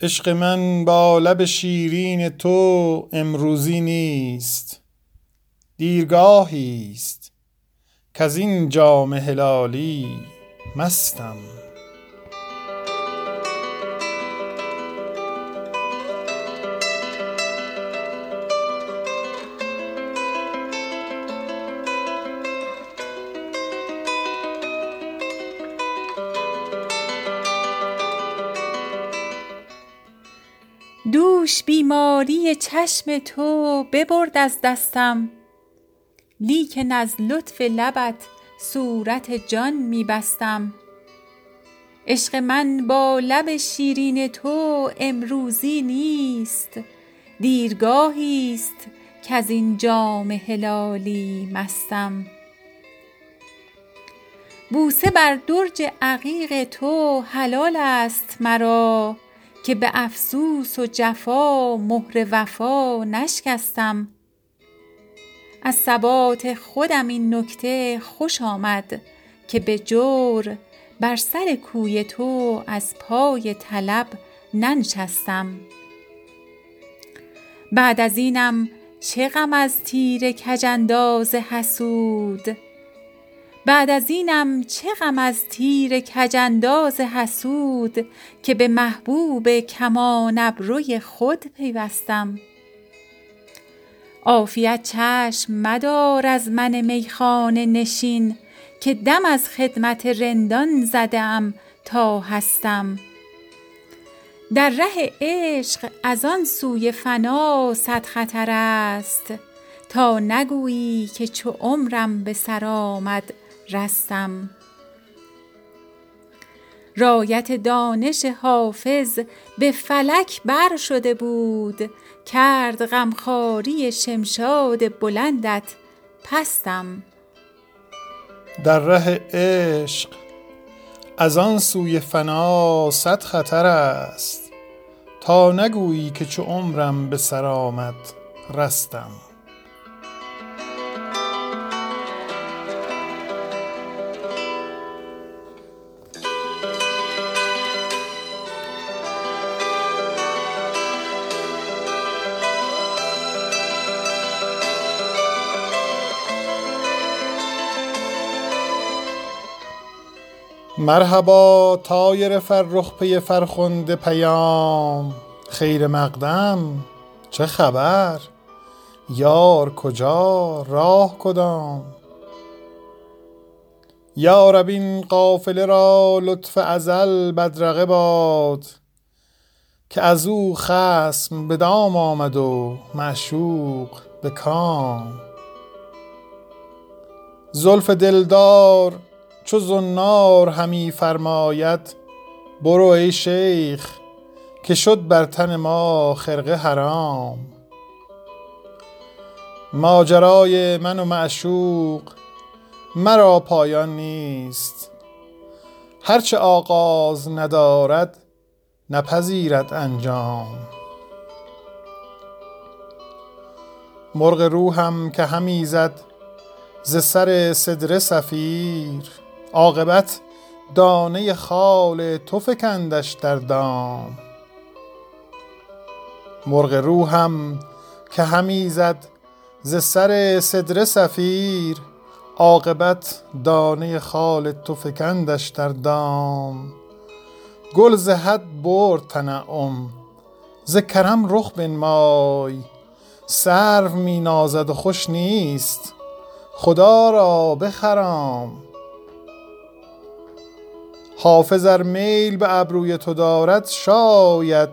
عشق من با لب شیرین تو امروزی نیست دیرگاهی است. کز این جام هلالی مستم. دوش بیماری چشم تو ببرد از دستم. لیکن از لطف لبت صورت جان می بستم. عشق من با لب شیرین تو امروزی نیست. دیرگاهی است کز این جام هلالی مستم. بوسه بر درج عقیق تو حلال است مرا. که به افسوس و جفا مهر وفا نشکستم. از ثبات خودم این نکته خوش آمد که به جور بر سر کوی تو از پای طلب ننشستم. بعد از اینم چه غم از تیر کج انداز حسود که به محبوب کمان ابروی خود پیوستم. عافیت چشم مدار از من میخانه نشین که دم از خدمت رندان زده ام تا هستم. در ره عشق از آن سوی فنا صد خطر است تا نگویی که چو عمرم به سر آمد رستم. رایت دانش حافظ به فلک بر شده بود. کرد غمخواری شمشاد بلندت پستم. در ره عشق از آن سوی فنا صد خطر است. تا نگویی که چو عمرم به سر آمد رستم. مرحبا طایر فرخ پی فرخنده پیام. خیر مقدم چه خبر؟ یار کجا؟ راه کدام؟ یا رب این قافله را لطف ازل بدرقه باد که از او خصم به دام آمد و معشوق به کام. زلف دلدار چو زنار همی فرماید برو ای شیخ که شد بر تن ما خرقه حرام. ماجرای من و معشوق مرا پایان نیست. هر چه آغاز ندارد نپذیرد انجام. مرغ روحم که همی زد ز سر سدره صفیر عاقبت دانه خال تو فکندش در دام. مرغ روحم که همی زد ز سر سدره صفیر عاقبت دانه خال تو فکندش در دام. گل ز حد برد تنعم ز کرم رخ بنمای. سرو می نازد و خوش نیست خدا را بخرام. حافظ ار میل به ابروی تو دارد شاید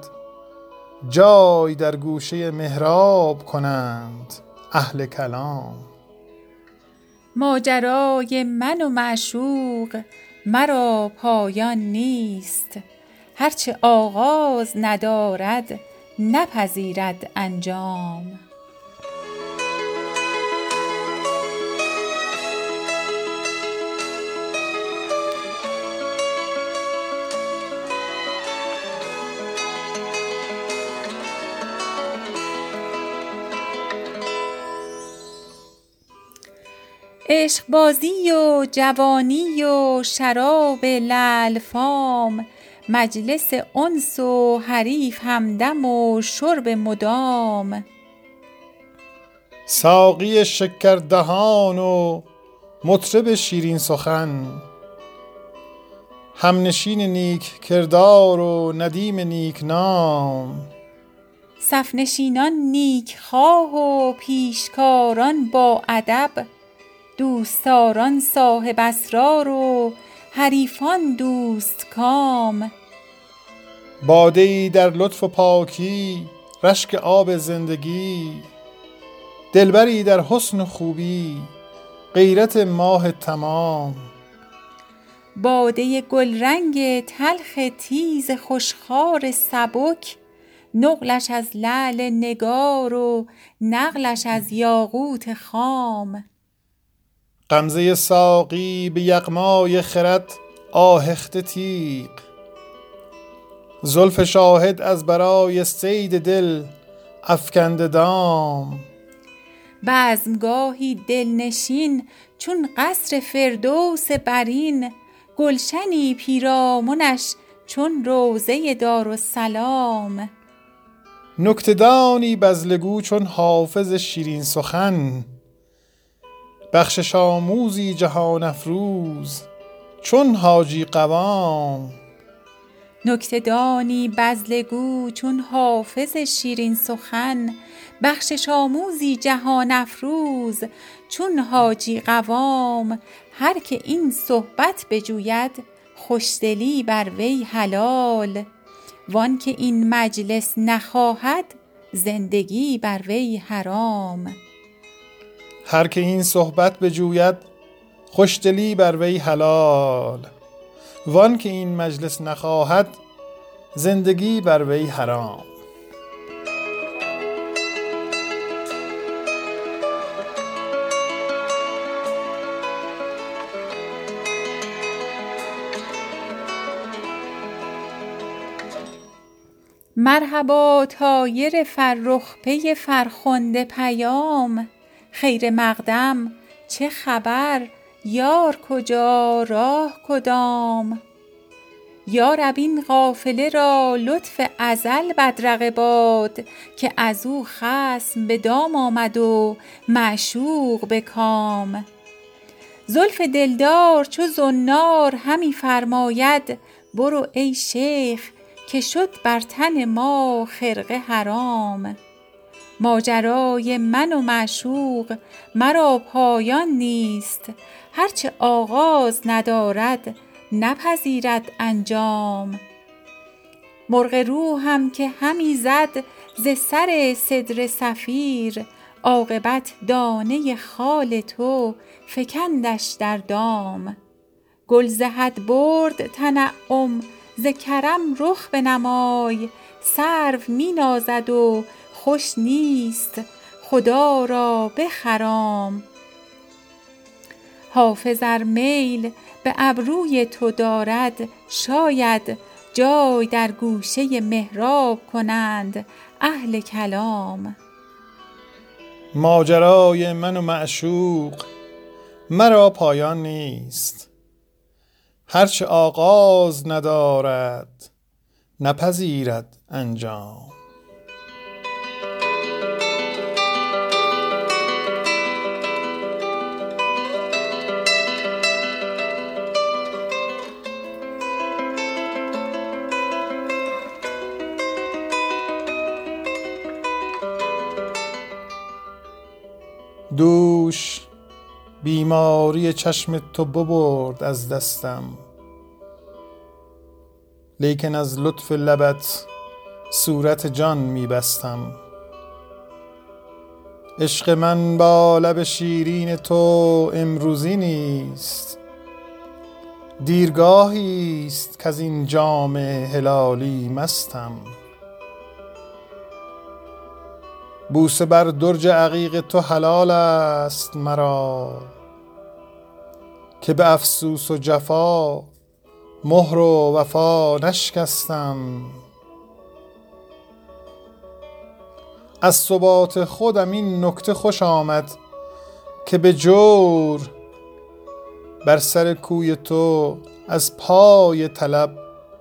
جای در گوشه محراب کنند اهل کلام. ماجرای من و معشوق مرا پایان نیست. هر چه آغاز ندارد نپذیرد انجام. عشقبازی و جوانی و شراب لعل فام مجلس انس و حریف همدم و شرب مدام. ساقی شکردهان و مطرب شیرین سخن همنشین نیک کردار و ندیم نیک نام. صفنشینان نیک خواه و پیشکاران با ادب دوستداران صاحب اسرار و حریفان دوست کام. باده ای در لطف و پاکی رشک آب زندگی. دلبری در حسن و خوبی غیرت ماه تمام. باده گلرنگ تلخ تیز خوشخوار سبک نقلش از لعل نگار و نقلش از یاقوت خام. غمزه ساقی به یغمای خرد آهخته تیغ. زلف شاهد از برای صید دل افکنده دام. بزمگاهی دلنشین چون قصر فردوس برین گلشنی پیرامنش چون روضه دارالسلام. نکته دانی بذله چون حافظ شیرین سخن بخشش آموزی جهان افروز چون حاجی قوام. نکته دانی بذله گو چون حافظ شیرین سخن. بخشش آموزی جهان افروز چون حاجی قوام. هر که این صحبت بجوید خوشدلی بر وی حلال. وان که این مجلس نخواهد زندگی بر وی حرام. هر که این صحبت بجوید خوشدلی بر وی حلال. وان که این مجلس نخواهد زندگی بر وی حرام. مرحبا طایر فرخ پی فرخنده پیام. خیر مقدم؟ چه خبر؟ یار کجا؟ راه کدام؟ یا رب این قافله را لطف ازل بدرقه باد که از او خصم به دام آمد و معشوق به کام. زلف دلدار چو زنار همی فرماید برو ای شیخ که شد بر تن ما خرقه حرام. ماجرای من و معشوق مرا پایان نیست. هر چه آغاز ندارد نپذیرد انجام. مرغ روحم که همی زد ز سر سدره صفیر عاقبت دانه خال تو فکندش در دام. گل ز حد برد تنعم ز کرم رخ بنمای سرو می نازد و خوش نیست خدا را بخرام. حافظ ار میل به ابروی تو دارد شاید جای در گوشه محراب کنند اهل کلام. ماجرای من و معشوق مرا پایان نیست. هرچه آغاز ندارد نپذیرد انجام. بیماری چشم تو ببرد از دستم. لیکن از لطف لبت صورت جان می بستم. عشق من با لب شیرین تو امروزی نیست. دیرگاهی است کز این جام هلالی مستم. بوسه بر درج عقیق تو حلال است مرا که به افسوس و جفا مهر و وفا نشکستم. از ثبات خودم این نکته خوش آمد که به جور بر سر کوی تو از پای طلب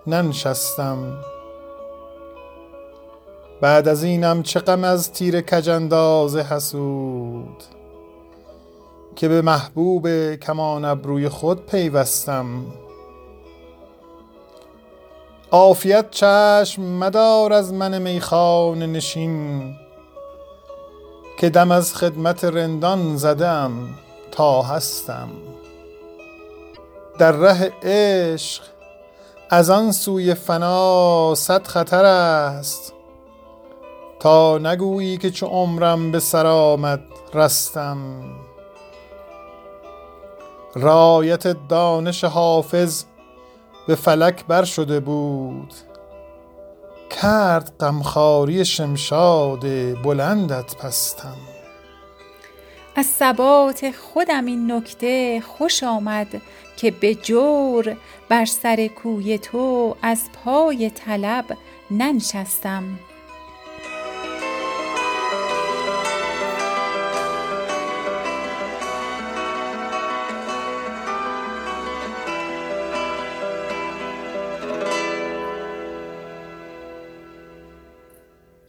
ننشستم. بعد از اینم چه غم از تیر کجنداز حسود که به محبوب کمان ابروی خود پیوستم. عافیت چشم مدار از من میخانه نشین که دم از خدمت رندان زدم تا هستم. در ره عشق از آن سوی فنا صد خطر است تا نگویی که چو عمرم به سر آمد رستم. رایت دانش حافظ به فلک بر شده بود. کرد غمخواری شمشاد بلندت پستم. از ثبات خودم این نکته خوش آمد که به جور بر سر کوی تو از پای طلب ننشستم.